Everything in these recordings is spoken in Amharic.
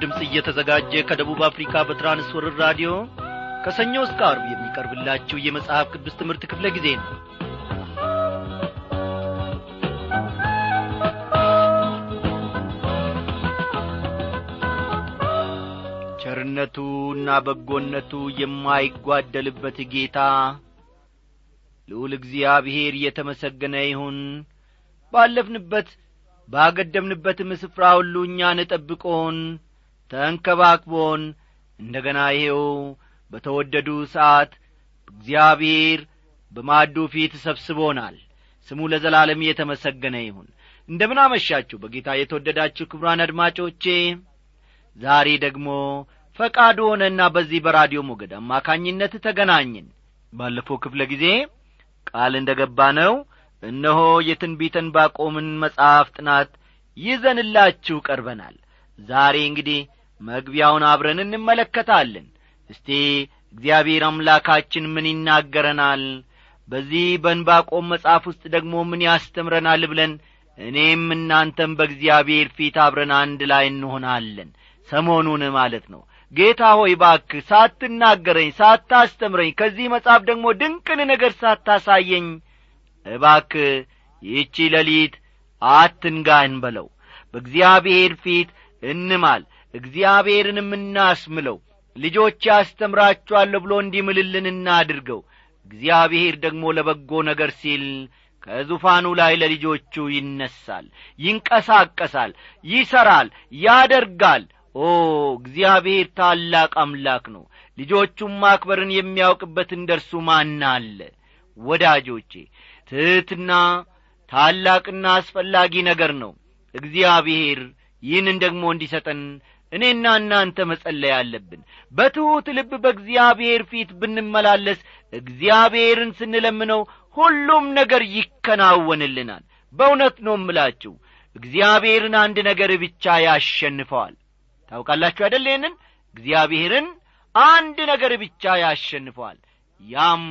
ድምፅ እየተዘጋጀ ከደቡብ አፍሪካ በትራንስወርር ራዲዮ ከሰኞ እስከ አርብ የሚቀርብላችሁ የመጽሐፍ ቅዱስ ትምህርት ክፍለ ጊዜ ነው። ቸርነቱና በጎነቱ የማይጓደልበት ጌታ ልዑል እግዚአብሔር እየተመሰገነ ይሁን። ባለፍንበት ባገደምንበትም ስፍራ ሁሉ እኛን ጠብቆን ተንከባክቦን እንደ ገና ይሄው በተወደዱ ሰዓት እግዚአብሔር በማዱ ፊት ሰብስቦናል። ስሙ ለዘላለም የተመሰገነ ይሁን። እንደምን አመሻችሁ በጌታ የተወደዳችሁ ክብሯን አድማጮቼ። ዛሬ ደግሞ ፈቃዱ ሆነና በዚህ በራዲዮ ሞገድ አማካኝነት ተገናኝን ባለፈው ክፍለ ጊዜ ቃል እንደ ገባ ነው እነሆ የትንቢተን ባቆምን መጽሐፍ ጥናት ይዘንላችሁ ቀርበናል። ዛሬ እንግዲህ መግቢያውን አብረን እንመለከታለን። እስቲ እግዚአብሔር አምላካችን ምን ይናገረናል? በዚህ በንባቆም መጽሐፍ ውስጥ ደግሞ ምን ያስተምረናል ብለን እኔም እናንተም በእግዚአብሔር ፊት አብረን አንድ ላይ እንሆናለን። ሰሞኑን ማለት ነው። ጌታ ሆይ ባክ ሳትናገረኝ ሳታስተምረኝ ከዚህ መጽሐፍ ደግሞ ድንቅን ነገር ሳታሳየኝ እባክ ይህቺ ሌሊት አትንጋህን በለው። በእግዚአብሔር ፊት እንማል እግዚአብሔርንም እናስምለው። ልጆች ያስተምራችኋለሁ ብሎ እንዲምልልን እናድርገው። እግዚአብሔር ደግሞ ለበጎ ነገር ሲል ከዙፋኑ ላይ ለልጆቹ ይነሳል ይንቀሳቀሳል ይሠራል ያደርጋል። ኦ እግዚአብሔር ታላቅ አምላክ ነው። ልጆቹም ማክበርን የሚያውቅበት እንደ እርሱ ማን አለ? ወዳጆቼ ትሕትና ታላቅና አስፈላጊ ነገር ነው። እግዚአብሔር ይህንን ደግሞ እንዲሰጠን እኔና እናንተ መጸለይ አለብን። በትሑት ልብ በእግዚአብሔር ፊት ብንመላለስ እግዚአብሔርን ስንለምነው ሁሉም ነገር ይከናወንልናል። በእውነት ነው እምላችሁ እግዚአብሔርን አንድ ነገር ብቻ ያሸንፈዋል። ታውቃላችሁ ይህንን? እግዚአብሔርን አንድ ነገር ብቻ ያሸንፈዋል። ያም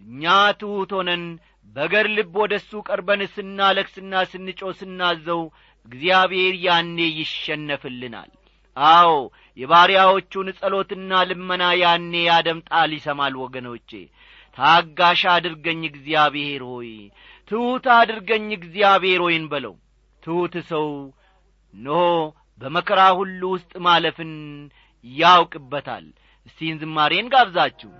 እኛ ትሑት ሆነን በገር ልብ ወደ እሱ ቀርበን ስናለክስና ስንጮ ስናዘው እግዚአብሔር ያኔ ይሸነፍልናል አዎ የባሪያዎቹን ጸሎትና ልመና ያኔ ያደምጣል ይሰማል ወገኖቼ። ታጋሽ አድርገኝ እግዚአብሔር ሆይ ትሑት አድርገኝ እግዚአብሔር ሆይን በለው ትሑት ሰው ኖ በመከራ ሁሉ ውስጥ ማለፍን ያውቅበታል። እስቲን ዝማሬን ጋብዛችሁ።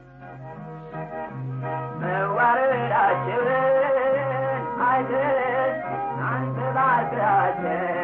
መዋረዳችንን አይተን አንተ ባርካቸው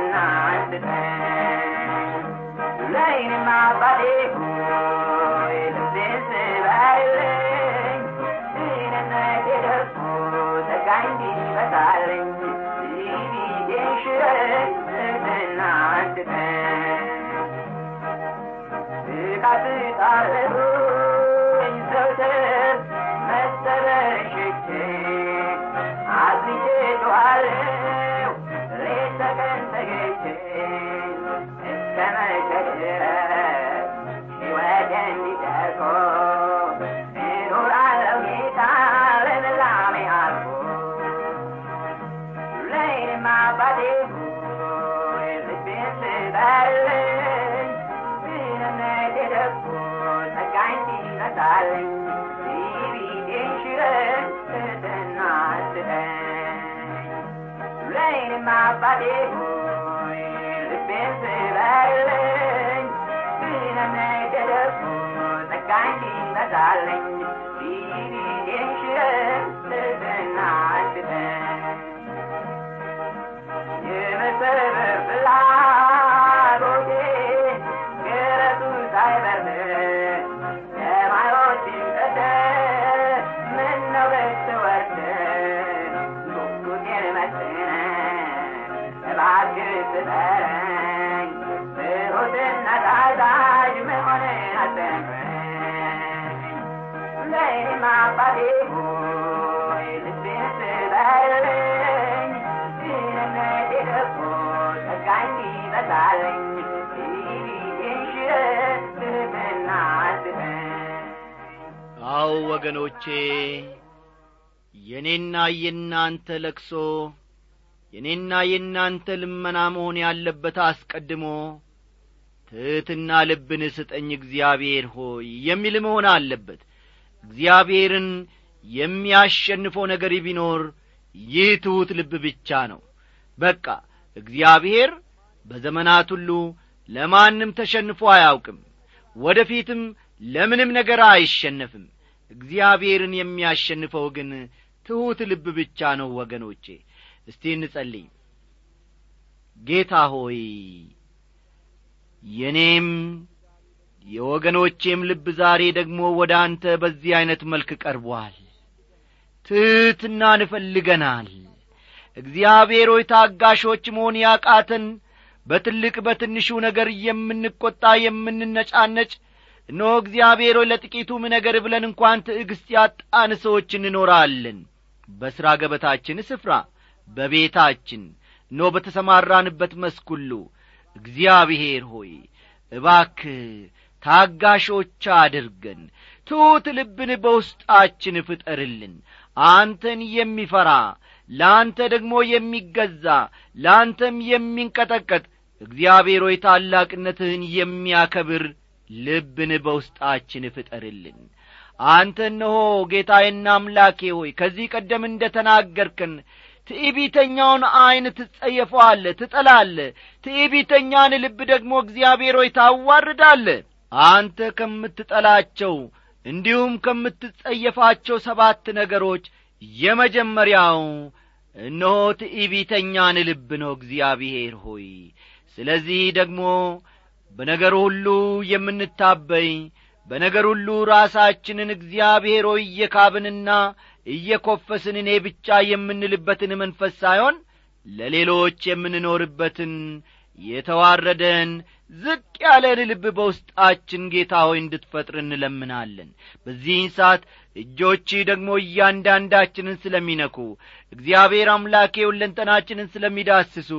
in my body. It's been surviving, been a naked, the kind of darling. ወገኖቼ የእኔና የእናንተ ለቅሶ የእኔና የእናንተ ልመና መሆን ያለበት አስቀድሞ ትሕትና ልብን ስጠኝ እግዚአብሔር ሆይ የሚል መሆን አለበት። እግዚአብሔርን የሚያሸንፈው ነገር ቢኖር ይህ ትሑት ልብ ብቻ ነው። በቃ እግዚአብሔር በዘመናት ሁሉ ለማንም ተሸንፎ አያውቅም ወደ ፊትም ለምንም ነገር አይሸነፍም እግዚአብሔርን የሚያሸንፈው ግን ትሑት ልብ ብቻ ነው ወገኖቼ። እስቲ እንጸልይ። ጌታ ሆይ የኔም የወገኖቼም ልብ ዛሬ ደግሞ ወደ አንተ በዚህ ዐይነት መልክ ቀርቧል። ትሕትና እንፈልገናል እግዚአብሔር ሆይ ታጋሾች መሆን ያቃተን በትልቅ በትንሹ ነገር የምንቈጣ የምንነጫነጭ እነሆ እግዚአብሔር ሆይ ለጥቂቱም ነገር ብለን እንኳን ትዕግሥት ያጣን ሰዎች እንኖራለን። በሥራ ገበታችን ስፍራ በቤታችን እነሆ በተሰማራንበት መስክ እግዚአብሔር ሆይ እባክህ ታጋሾች አድርገን ትሑት ልብን በውስጣችን ፍጠርልን። አንተን የሚፈራ ለአንተ ደግሞ የሚገዛ ለአንተም የሚንቀጠቀጥ እግዚአብሔር ሆይ ታላቅነትህን የሚያከብር ልብን በውስጣችን ፍጠርልን። አንተ እነሆ ጌታዬና አምላኬ ሆይ ከዚህ ቀደም እንደ ተናገርከን ትዕቢተኛውን ዐይን ትጸየፈዋለ ትጠላለ ትዕቢተኛን ልብ ደግሞ እግዚአብሔር ሆይ ታዋርዳለ አንተ ከምትጠላቸው እንዲሁም ከምትጸየፋቸው ሰባት ነገሮች የመጀመሪያው እነሆ ትዕቢተኛን ልብ ነው። እግዚአብሔር ሆይ ስለዚህ ደግሞ በነገር ሁሉ የምንታበይ በነገር ሁሉ ራሳችንን እግዚአብሔር ሆይ እየካብንና እየኰፈስን እኔ ብቻ የምንልበትን መንፈስ ሳይሆን ለሌሎች የምንኖርበትን የተዋረደን ዝቅ ያለን ልብ በውስጣችን ጌታ ሆይ እንድትፈጥር እንለምናለን። በዚህን ሰዓት እጆች ደግሞ እያንዳንዳችንን ስለሚነኩ እግዚአብሔር አምላኬ ሁለንተናችንን ስለሚዳስሱ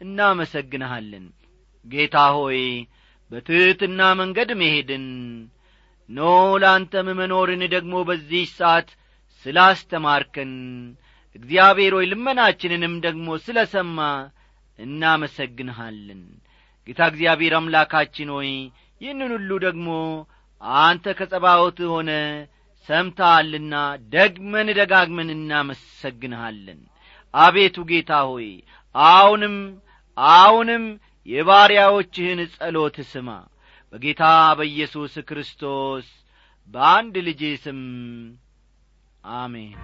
እናመሰግንሃለን። ጌታ ሆይ በትሕትና መንገድ መሄድን። ኖ ለአንተም መኖርን ደግሞ በዚህ ሰዓት ስላስተማርከን። እግዚአብሔር ሆይ ልመናችንንም ደግሞ ስለ ሰማ እናመሰግንሃለን። ጌታ እግዚአብሔር አምላካችን ሆይ ይህንን ሁሉ ደግሞ አንተ ከጸባዖት ሆነ ሰምተሃልና ደግመን ደጋግመን እናመሰግንሃለን። አቤቱ ጌታ ሆይ አሁንም አሁንም የባሪያዎችህን ጸሎት ስማ። በጌታ በኢየሱስ ክርስቶስ በአንድ ልጅ ስም አሜን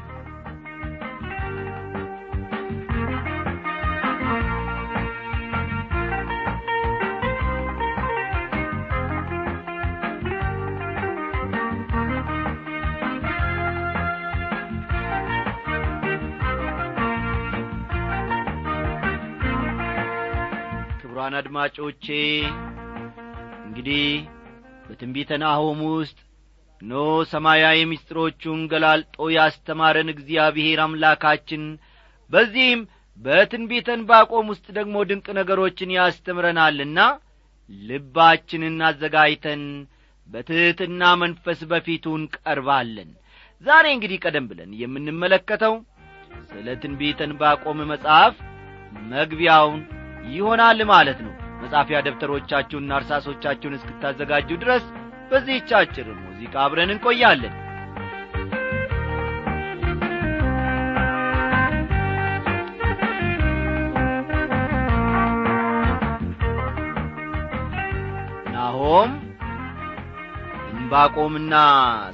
ክቡራን አድማጮቼ እንግዲህ በትንቢተ ናሆም ውስጥ ኖ ሰማያዊ ምስጢሮቹን ገላልጦ ያስተማረን እግዚአብሔር አምላካችን በዚህም በትንቢተ ዕንባቆም ውስጥ ደግሞ ድንቅ ነገሮችን ያስተምረናልና ልባችንን አዘጋጅተን በትሕትና መንፈስ በፊቱ እንቀርባለን። ዛሬ እንግዲህ ቀደም ብለን የምንመለከተው ስለ ትንቢተ ዕንባቆም መጽሐፍ መግቢያውን ይሆናል ማለት ነው። መጻፊያ ደብተሮቻችሁንና እርሳሶቻችሁን እስክታዘጋጁ ድረስ በዚህች አጭር ሙዚቃ አብረን እንቆያለን። ናሆም ዕንባቆምና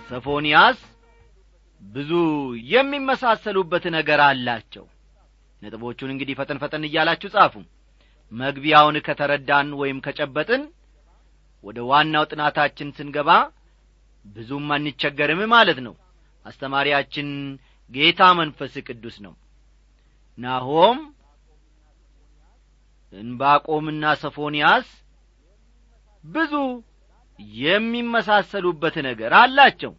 ሰፎንያስ ብዙ የሚመሳሰሉበት ነገር አላቸው። ነጥቦቹን እንግዲህ ፈጠን ፈጠን እያላችሁ ጻፉ መግቢያውን ከተረዳን ወይም ከጨበጥን ወደ ዋናው ጥናታችን ስንገባ ብዙም አንቸገርም ማለት ነው። አስተማሪያችን ጌታ መንፈስ ቅዱስ ነው። ናሆም እንባቆምና ሰፎንያስ ብዙ የሚመሳሰሉበት ነገር አላቸው።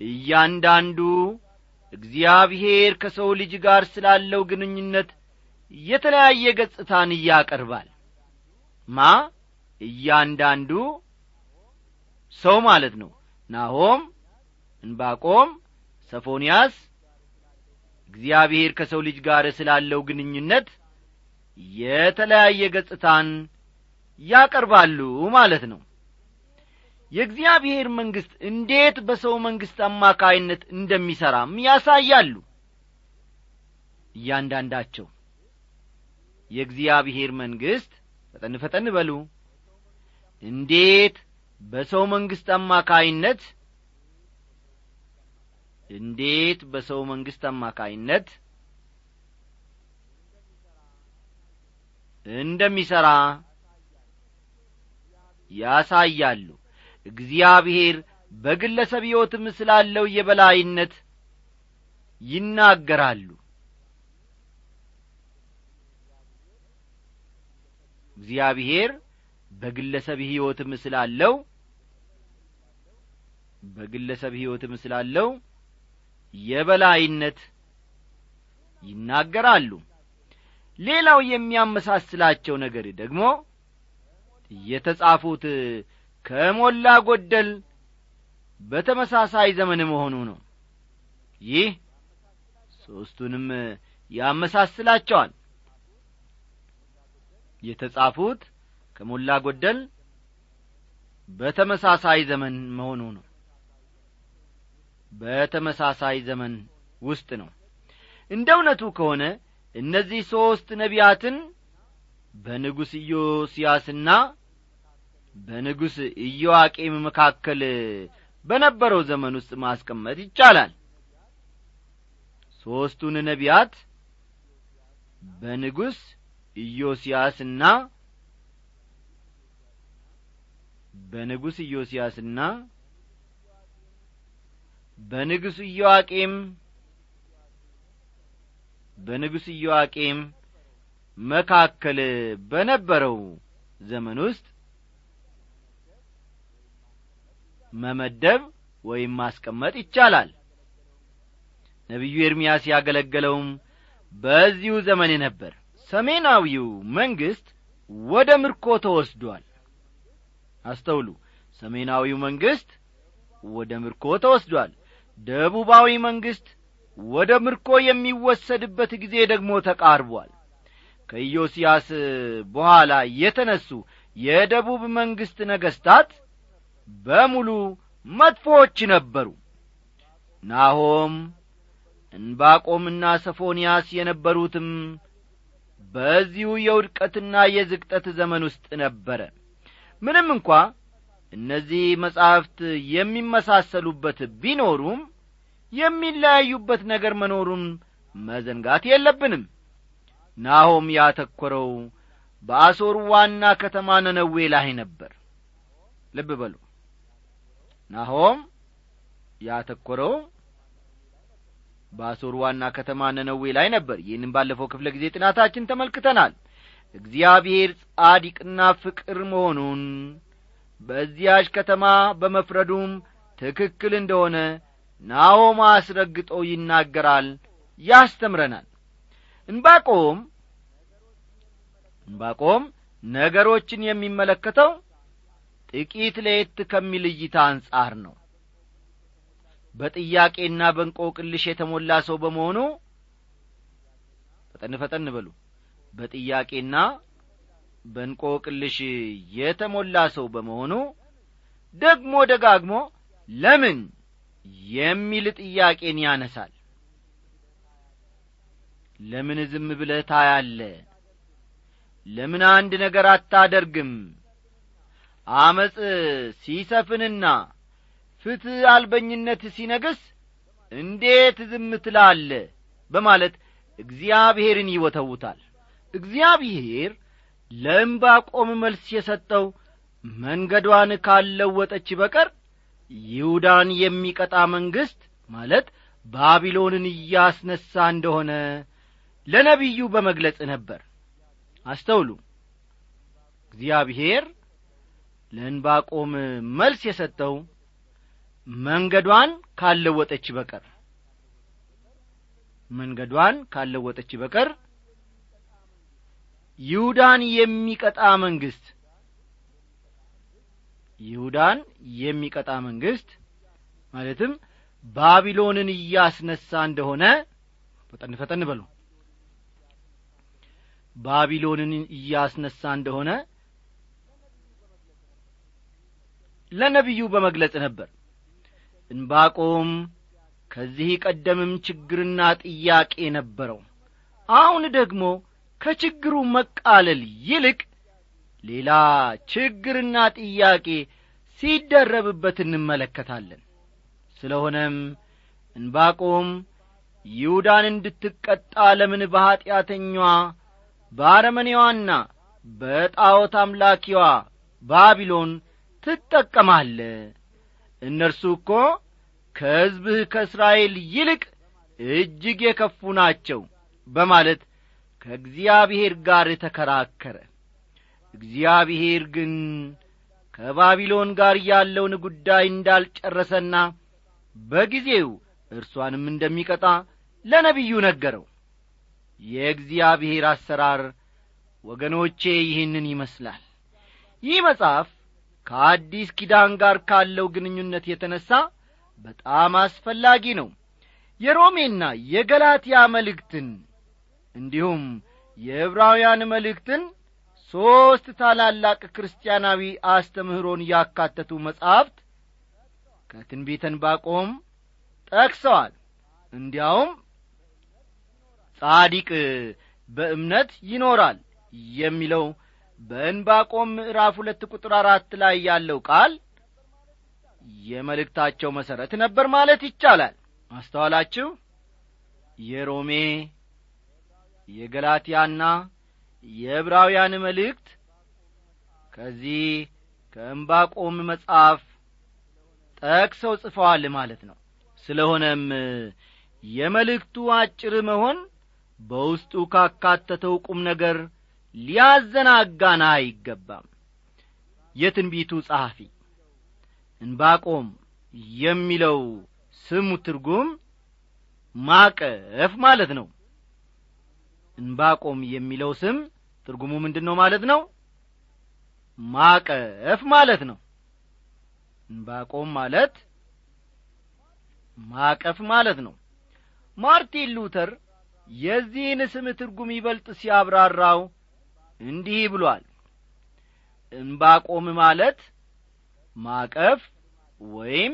እያንዳንዱ እግዚአብሔር ከሰው ልጅ ጋር ስላለው ግንኙነት የተለያየ ገጽታን ያቀርባል። ማ? እያንዳንዱ ሰው ማለት ነው። ናሆም እንባቆም ሰፎንያስ እግዚአብሔር ከሰው ልጅ ጋር ስላለው ግንኙነት የተለያየ ገጽታን ያቀርባሉ ማለት ነው። የእግዚአብሔር መንግሥት እንዴት በሰው መንግሥት አማካይነት እንደሚሠራም ያሳያሉ። እያንዳንዳቸው የእግዚአብሔር መንግሥት ፈጠን ፈጠን በሉ። እንዴት በሰው መንግሥት አማካይነት እንዴት በሰው መንግሥት አማካይነት እንደሚሠራ ያሳያሉ። እግዚአብሔር በግለሰብ ሕይወትም ስላለው የበላይነት ይናገራሉ እግዚአብሔር በግለሰብ ሕይወትም ስላለው በግለሰብ ሕይወትም ስላለው የበላይነት ይናገራሉ። ሌላው የሚያመሳስላቸው ነገር ደግሞ የተጻፉት ከሞላ ጐደል በተመሳሳይ ዘመን መሆኑ ነው። ይህ ሦስቱንም ያመሳስላቸዋል የተጻፉት ከሞላ ጐደል በተመሳሳይ ዘመን መሆኑ ነው። በተመሳሳይ ዘመን ውስጥ ነው። እንደ እውነቱ ከሆነ እነዚህ ሦስት ነቢያትን በንጉሥ ኢዮስያስና በንጉሥ ኢዮአቄም መካከል በነበረው ዘመን ውስጥ ማስቀመጥ ይቻላል። ሦስቱን ነቢያት በንጉሥ ኢዮስያስና በንጉሥ ኢዮስያስና በንጉሥ ኢዮአቄም በንጉሥ ኢዮአቄም መካከል በነበረው ዘመን ውስጥ መመደብ ወይም ማስቀመጥ ይቻላል። ነቢዩ ኤርምያስ ያገለገለውም በዚሁ ዘመን ነበር ሰሜናዊው መንግሥት ወደ ምርኮ ተወስዷል። አስተውሉ። ሰሜናዊው መንግሥት ወደ ምርኮ ተወስዷል። ደቡባዊ መንግሥት ወደ ምርኮ የሚወሰድበት ጊዜ ደግሞ ተቃርቧል። ከኢዮስያስ በኋላ የተነሱ የደቡብ መንግሥት ነገሥታት በሙሉ መጥፎዎች ነበሩ። ናሆም እንባቆምና ሰፎንያስ የነበሩትም በዚሁ የውድቀትና የዝቅጠት ዘመን ውስጥ ነበረ። ምንም እንኳ እነዚህ መጻሕፍት የሚመሳሰሉበት ቢኖሩም የሚለያዩበት ነገር መኖሩን መዘንጋት የለብንም። ናሆም ያተኰረው በአሶር ዋና ከተማ ነነዌ ላይ ነበር። ልብ በሉ። ናሆም ያተኰረው በአሶር ዋና ከተማ ነነዌ ላይ ነበር። ይህንም ባለፈው ክፍለ ጊዜ ጥናታችን ተመልክተናል። እግዚአብሔር ጻዲቅና ፍቅር መሆኑን በዚያች ከተማ በመፍረዱም ትክክል እንደሆነ ናሆም አስረግጦ ይናገራል ያስተምረናል። እንባቆም እንባቆም ነገሮችን የሚመለከተው ጥቂት ለየት ከሚል እይታ አንጻር ነው በጥያቄና በእንቆቅልሽ የተሞላ ሰው በመሆኑ ፈጠን ፈጠን በሉ። በጥያቄና በእንቆቅልሽ የተሞላ ሰው በመሆኑ ደግሞ ደጋግሞ ለምን የሚል ጥያቄን ያነሳል። ለምን ዝም ብለህ ታያለ ለምን አንድ ነገር አታደርግም? አመፅ ሲሰፍንና ፍትሕ አልበኝነት ሲነግስ እንዴት ዝም ትላለ በማለት እግዚአብሔርን ይወተውታል። እግዚአብሔር ለእምባቆም መልስ የሰጠው መንገዷን ካለወጠች በቀር ይሁዳን የሚቀጣ መንግሥት ማለት ባቢሎንን እያስነሣ እንደሆነ ለነቢዩ በመግለጽ ነበር። አስተውሉ። እግዚአብሔር ለእንባቆም መልስ የሰጠው መንገዷን ካለወጠች በቀር። መንገዷን ካለወጠች በቀር ይሁዳን የሚቀጣ መንግስት ይሁዳን የሚቀጣ መንግስት ማለትም ባቢሎንን እያስነሣ እንደሆነ ፈጠን ፈጠን በሉ። ባቢሎንን እያስነሣ እንደሆነ ለነቢዩ በመግለጽ ነበር እንባቆም ከዚህ ቀደምም ችግርና ጥያቄ ነበረው። አሁን ደግሞ ከችግሩ መቃለል ይልቅ ሌላ ችግርና ጥያቄ ሲደረብበት እንመለከታለን። ስለሆነም እንባቆም ይሁዳን እንድትቀጣ ለምን በኀጢአተኛዋ በአረመኔዋና በጣዖት አምላኪዋ ባቢሎን ትጠቀማለ እነርሱ እኮ ከሕዝብህ ከእስራኤል ይልቅ እጅግ የከፉ ናቸው በማለት ከእግዚአብሔር ጋር ተከራከረ። እግዚአብሔር ግን ከባቢሎን ጋር ያለውን ጉዳይ እንዳልጨረሰና በጊዜው እርሷንም እንደሚቀጣ ለነቢዩ ነገረው። የእግዚአብሔር አሰራር ወገኖቼ ይህንን ይመስላል። ይህ መጽሐፍ ከአዲስ ኪዳን ጋር ካለው ግንኙነት የተነሣ በጣም አስፈላጊ ነው። የሮሜና የገላትያ መልእክትን እንዲሁም የዕብራውያን መልእክትን ሦስት ታላላቅ ክርስቲያናዊ አስተምህሮን ያካተቱ መጻሕፍት ከትንቢተ ዕንባቆም ጠቅሰዋል። እንዲያውም ጻዲቅ በእምነት ይኖራል የሚለው በእንባቆም ምዕራፍ ሁለት ቁጥር አራት ላይ ያለው ቃል የመልእክታቸው መሠረት ነበር ማለት ይቻላል። አስተዋላችሁ? የሮሜ የገላትያና የዕብራውያን መልእክት ከዚህ ከእምባቆም መጽሐፍ ጠቅሰው ጽፈዋል ማለት ነው። ስለሆነም የመልእክቱ አጭር መሆን በውስጡ ካካተተው ቁም ነገር ሊያዘናጋን አይገባም። የትንቢቱ ጸሐፊ እንባቆም የሚለው ስሙ ትርጉም ማቀፍ ማለት ነው። እንባቆም የሚለው ስም ትርጉሙ ምንድን ነው ማለት ነው? ማቀፍ ማለት ነው። እንባቆም ማለት ማቀፍ ማለት ነው። ማርቲን ሉተር የዚህን ስም ትርጉም ይበልጥ ሲያብራራው እንዲህ ብሏል። እንባቆም ማለት ማቀፍ ወይም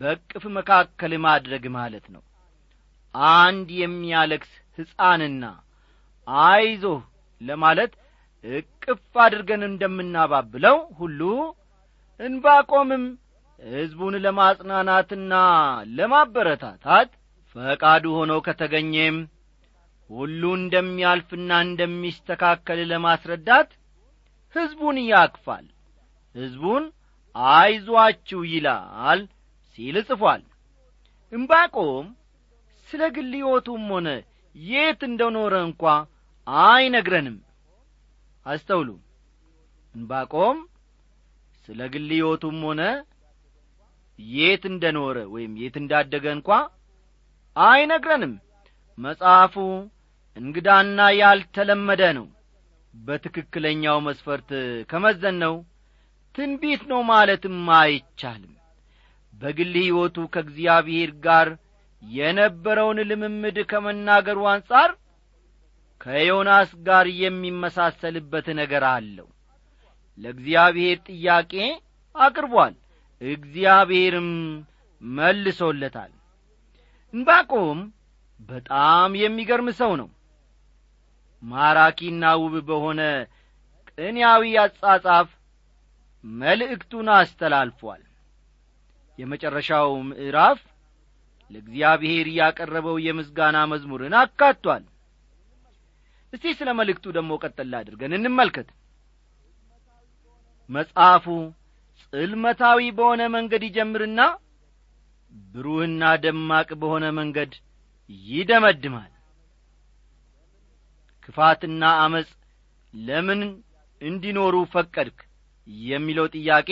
በቅፍ መካከል ማድረግ ማለት ነው። አንድ የሚያለክስ ሕፃንና አይዞህ ለማለት እቅፍ አድርገን እንደምናባብለው ሁሉ እንባቆምም ሕዝቡን ለማጽናናትና ለማበረታታት ፈቃዱ ሆኖ ከተገኘም ሁሉ እንደሚያልፍና እንደሚስተካከል ለማስረዳት ሕዝቡን ያቅፋል። ሕዝቡን አይዟችሁ ይላል ሲል ጽፏል። እምባቆም ስለ ግል ሆነ የት እንደኖረ እንኳ አይነግረንም። አስተውሉ። እንባቆም ስለ ግል ሕይወቱም ሆነ የት እንደ ኖረ ወይም የት እንዳደገ እንኳ አይነግረንም። መጽሐፉ እንግዳና ያልተለመደ ነው። በትክክለኛው መስፈርት ከመዘን ነው። ትንቢት ነው ማለትም አይቻልም። በግል ሕይወቱ ከእግዚአብሔር ጋር የነበረውን ልምምድ ከመናገሩ አንጻር ከዮናስ ጋር የሚመሳሰልበት ነገር አለው። ለእግዚአብሔር ጥያቄ አቅርቧል። እግዚአብሔርም መልሶለታል። እንባቆም በጣም የሚገርም ሰው ነው ማራኪና ውብ በሆነ ቅንያዊ አጻጻፍ መልእክቱን አስተላልፏል። የመጨረሻው ምዕራፍ ለእግዚአብሔር ያቀረበው የምስጋና መዝሙርን አካቷል። እስቲ ስለ መልእክቱ ደግሞ ቀጠላ አድርገን እንመልከት። መጽሐፉ ጽልመታዊ በሆነ መንገድ ይጀምርና ብሩህና ደማቅ በሆነ መንገድ ይደመድማል ክፋትና አመፅ ለምን እንዲኖሩ ፈቀድክ? የሚለው ጥያቄ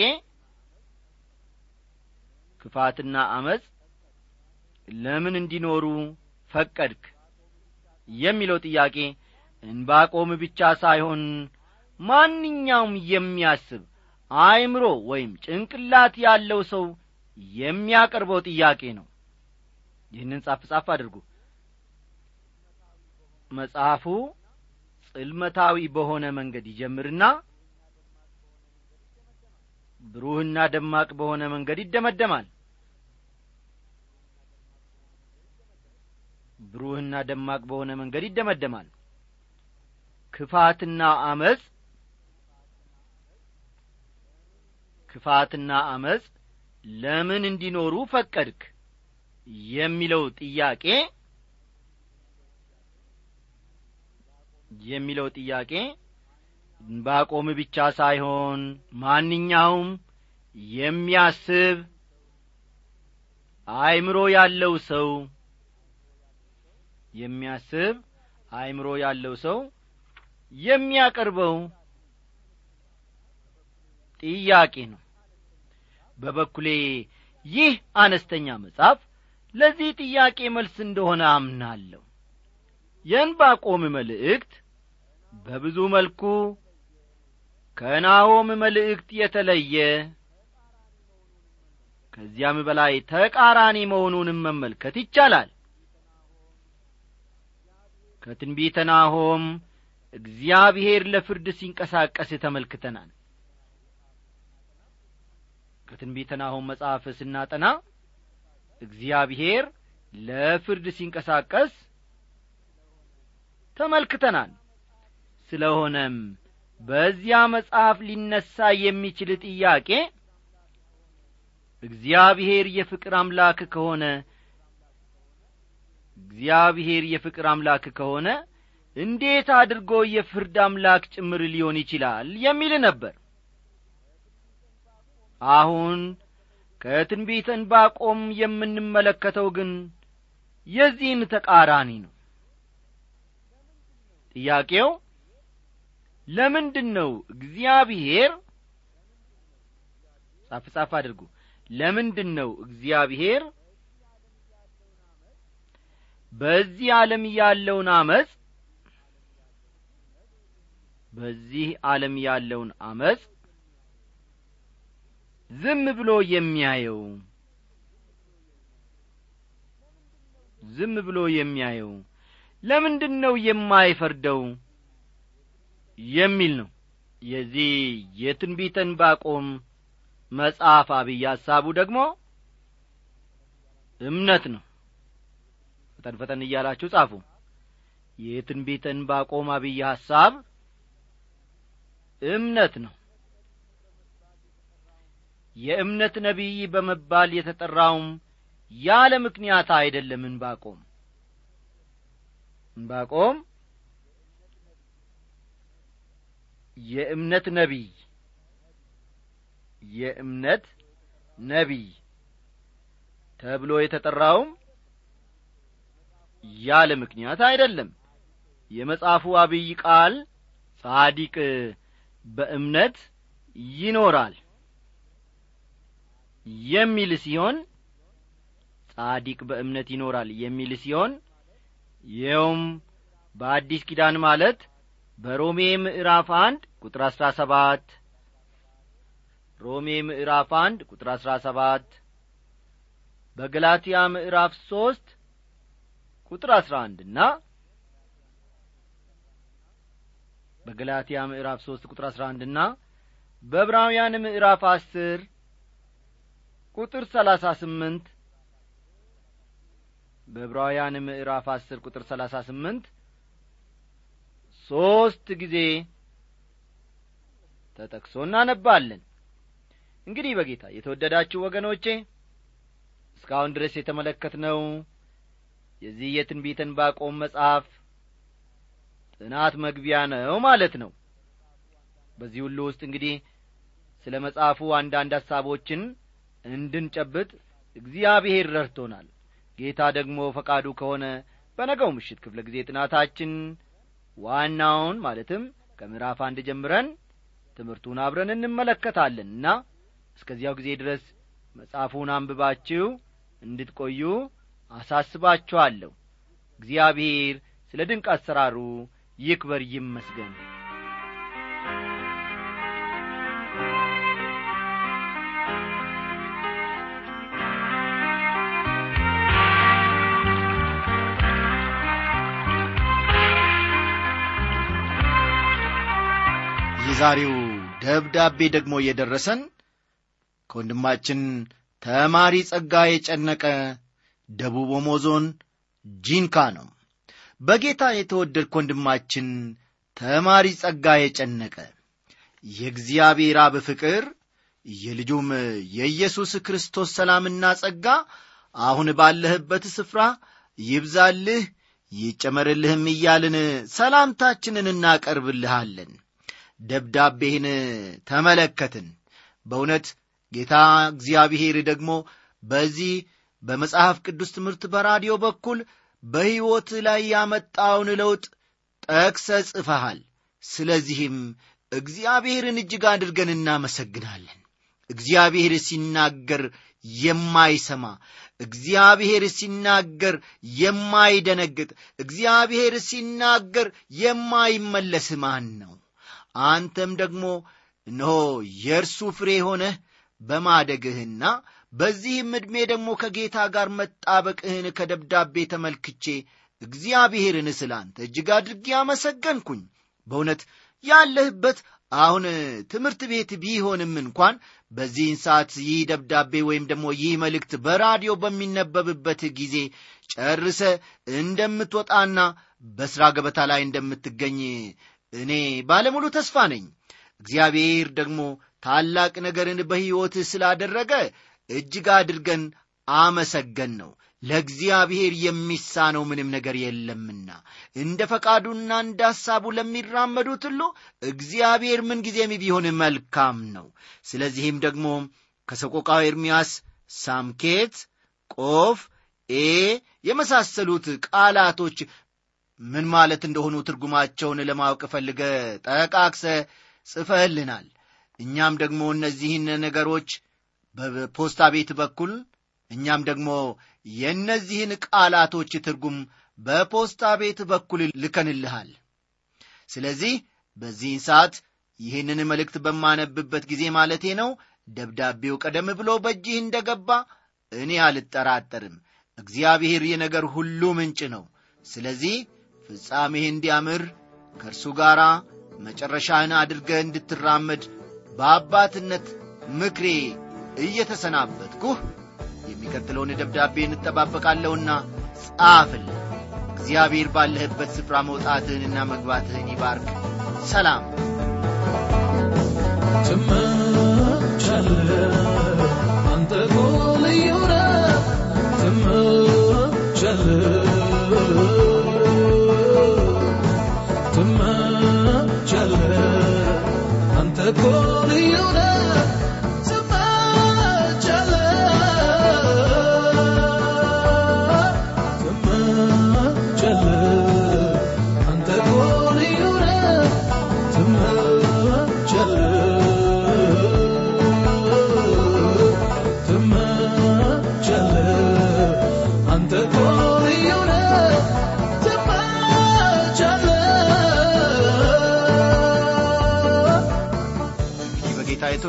ክፋትና አመፅ ለምን እንዲኖሩ ፈቀድክ? የሚለው ጥያቄ እንባቆም ብቻ ሳይሆን ማንኛውም የሚያስብ አእምሮ ወይም ጭንቅላት ያለው ሰው የሚያቀርበው ጥያቄ ነው። ይህንን ጻፍ ጻፍ አድርጉ። መጽሐፉ ጽልመታዊ በሆነ መንገድ ይጀምርና ብሩህና ደማቅ በሆነ መንገድ ይደመደማል። ብሩህና ደማቅ በሆነ መንገድ ይደመደማል። ክፋትና አመፅ ክፋትና አመፅ ለምን እንዲኖሩ ፈቀድክ? የሚለው ጥያቄ የሚለው ጥያቄ ባቆም ብቻ ሳይሆን ማንኛውም የሚያስብ አእምሮ ያለው ሰው የሚያስብ አእምሮ ያለው ሰው የሚያቀርበው ጥያቄ ነው። በበኩሌ ይህ አነስተኛ መጽሐፍ ለዚህ ጥያቄ መልስ እንደሆነ አምናለሁ። የእንባቆም መልእክት በብዙ መልኩ ከናሆም መልእክት የተለየ ከዚያም በላይ ተቃራኒ መሆኑንም መመልከት ይቻላል። ከትንቢተ ናሆም እግዚአብሔር ለፍርድ ሲንቀሳቀስ ተመልክተናል። ከትንቢተ ናሆም መጽሐፍ ስናጠና እግዚአብሔር ለፍርድ ሲንቀሳቀስ ተመልክተናል ስለሆነም በዚያ መጽሐፍ ሊነሣ የሚችል ጥያቄ እግዚአብሔር የፍቅር አምላክ ከሆነ እግዚአብሔር የፍቅር አምላክ ከሆነ እንዴት አድርጎ የፍርድ አምላክ ጭምር ሊሆን ይችላል የሚል ነበር። አሁን ከትንቢተ ዕንባቆም የምንመለከተው ግን የዚህን ተቃራኒ ነው። ጥያቄው ለምንድን ነው እግዚአብሔር ጻፍ ጻፍ አድርጉ። ለምንድን ነው እግዚአብሔር በዚህ ዓለም ያለውን አመፅ በዚህ ዓለም ያለውን አመፅ ዝም ብሎ የሚያየው? ዝም ብሎ የሚያየው? ለምንድን ነው የማይፈርደው የሚል ነው። የዚህ የትንቢተ ዕንባቆም መጽሐፍ አብይ ሐሳቡ ደግሞ እምነት ነው። ፈጠን ፈጠን እያላችሁ ጻፉ። የትንቢተ ዕንባቆም አብይ ሐሳብ እምነት ነው። የእምነት ነቢይ በመባል የተጠራውም ያለ ምክንያት አይደለም እንባቆም እንባቆም የእምነት ነቢይ የእምነት ነቢይ ተብሎ የተጠራውም ያለ ምክንያት አይደለም። የመጽሐፉ አብይ ቃል ጻዲቅ በእምነት ይኖራል የሚል ሲሆን ጻዲቅ በእምነት ይኖራል የሚል ሲሆን ይኸውም በአዲስ ኪዳን ማለት በሮሜ ምዕራፍ አንድ ቁጥር አሥራ ሰባት። ሮሜ ምዕራፍ አንድ ቁጥር አሥራ ሰባት። በገላትያ ምዕራፍ ሦስት ቁጥር አሥራ አንድና በገላትያ ምዕራፍ ሦስት ቁጥር አሥራ አንድና በዕብራውያን ምዕራፍ አስር ቁጥር ሰላሳ ስምንት። በዕብራውያን ምዕራፍ አስር ቁጥር ሰላሳ ስምንት ሦስት ጊዜ ተጠቅሶ እናነባለን። እንግዲህ በጌታ የተወደዳችሁ ወገኖቼ እስካሁን ድረስ የተመለከትነው የዚህ የትንቢተ ዕንባቆም መጽሐፍ ጥናት መግቢያ ነው ማለት ነው። በዚህ ሁሉ ውስጥ እንግዲህ ስለ መጽሐፉ አንዳንድ ሐሳቦችን እንድንጨብጥ እግዚአብሔር ረድቶናል። ጌታ ደግሞ ፈቃዱ ከሆነ በነገው ምሽት ክፍለ ጊዜ ጥናታችን ዋናውን ማለትም ከምዕራፍ አንድ ጀምረን ትምህርቱን አብረን እንመለከታለንና እስከዚያው ጊዜ ድረስ መጽሐፉን አንብባችሁ እንድትቆዩ አሳስባችኋለሁ። እግዚአብሔር ስለ ድንቅ አሰራሩ ይክበር ይመስገን የዛሬው ደብዳቤ ደግሞ የደረሰን ከወንድማችን ተማሪ ጸጋ የጨነቀ ደቡብ ኦሞ ዞን ጂንካ ነው። በጌታ የተወደድክ ወንድማችን ተማሪ ጸጋ የጨነቀ የእግዚአብሔር አብ ፍቅር የልጁም የኢየሱስ ክርስቶስ ሰላምና ጸጋ አሁን ባለህበት ስፍራ ይብዛልህ ይጨመርልህም እያልን ሰላምታችንን እናቀርብልሃለን ደብዳቤህን ተመለከትን። በእውነት ጌታ እግዚአብሔር ደግሞ በዚህ በመጽሐፍ ቅዱስ ትምህርት በራዲዮ በኩል በሕይወት ላይ ያመጣውን ለውጥ ጠቅሰ ጽፈሃል። ስለዚህም እግዚአብሔርን እጅግ አድርገን እናመሰግናለን። እግዚአብሔር ሲናገር የማይሰማ እግዚአብሔር ሲናገር የማይደነግጥ እግዚአብሔር ሲናገር የማይመለስ ማን ነው አንተም ደግሞ እነሆ የእርሱ ፍሬ ሆነህ በማደግህና በዚህም ዕድሜ ደግሞ ከጌታ ጋር መጣበቅህን ከደብዳቤ ተመልክቼ እግዚአብሔርን ስለ አንተ እጅግ አድርጌ አመሰገንኩኝ። በእውነት ያለህበት አሁን ትምህርት ቤት ቢሆንም እንኳን በዚህን ሰዓት ይህ ደብዳቤ ወይም ደግሞ ይህ መልእክት በራዲዮ በሚነበብበት ጊዜ ጨርሰ እንደምትወጣና በሥራ ገበታ ላይ እንደምትገኝ እኔ ባለሙሉ ተስፋ ነኝ። እግዚአብሔር ደግሞ ታላቅ ነገርን በሕይወት ስላደረገ እጅግ አድርገን አመሰገን ነው። ለእግዚአብሔር የሚሳነው ምንም ነገር የለምና እንደ ፈቃዱና እንደ ሐሳቡ ለሚራመዱት ሁሉ እግዚአብሔር ምንጊዜም ቢሆን መልካም ነው። ስለዚህም ደግሞ ከሰቆቃው ኤርምያስ ሳምኬት ቆፍ ኤ የመሳሰሉት ቃላቶች ምን ማለት እንደሆኑ ትርጉማቸውን ለማወቅ ፈልገህ ጠቃቅሰህ ጽፈህልናል። እኛም ደግሞ እነዚህን ነገሮች በፖስታ ቤት በኩል እኛም ደግሞ የእነዚህን ቃላቶች ትርጉም በፖስታ ቤት በኩል ልከንልሃል። ስለዚህ በዚህን ሰዓት ይህንን መልእክት በማነብበት ጊዜ ማለቴ ነው። ደብዳቤው ቀደም ብሎ በእጅህ እንደገባ እኔ አልጠራጠርም። እግዚአብሔር የነገር ሁሉ ምንጭ ነው። ስለዚህ ፍጻሜህ እንዲያምር ከእርሱ ጋር መጨረሻህን አድርገህ እንድትራመድ በአባትነት ምክሬ እየተሰናበትኩህ። የሚቀጥለውን ደብዳቤ እንጠባበቃለሁና ጻፍልን እግዚአብሔር ባለህበት ስፍራ መውጣትህንና መግባትህን ይባርክ። ሰላም። ትመቻለ አንተ እኮ ልዩ አንተ እኮ ልዩ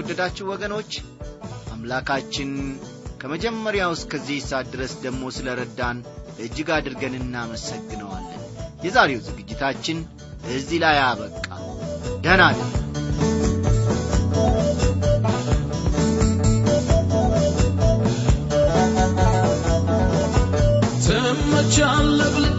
የተወደዳችሁ ወገኖች አምላካችን ከመጀመሪያው እስከዚህ ሰዓት ድረስ ደግሞ ስለ ረዳን እጅግ አድርገን እናመሰግነዋለን። የዛሬው ዝግጅታችን እዚህ ላይ አበቃ። ደህና ትመቻለህ ብለህ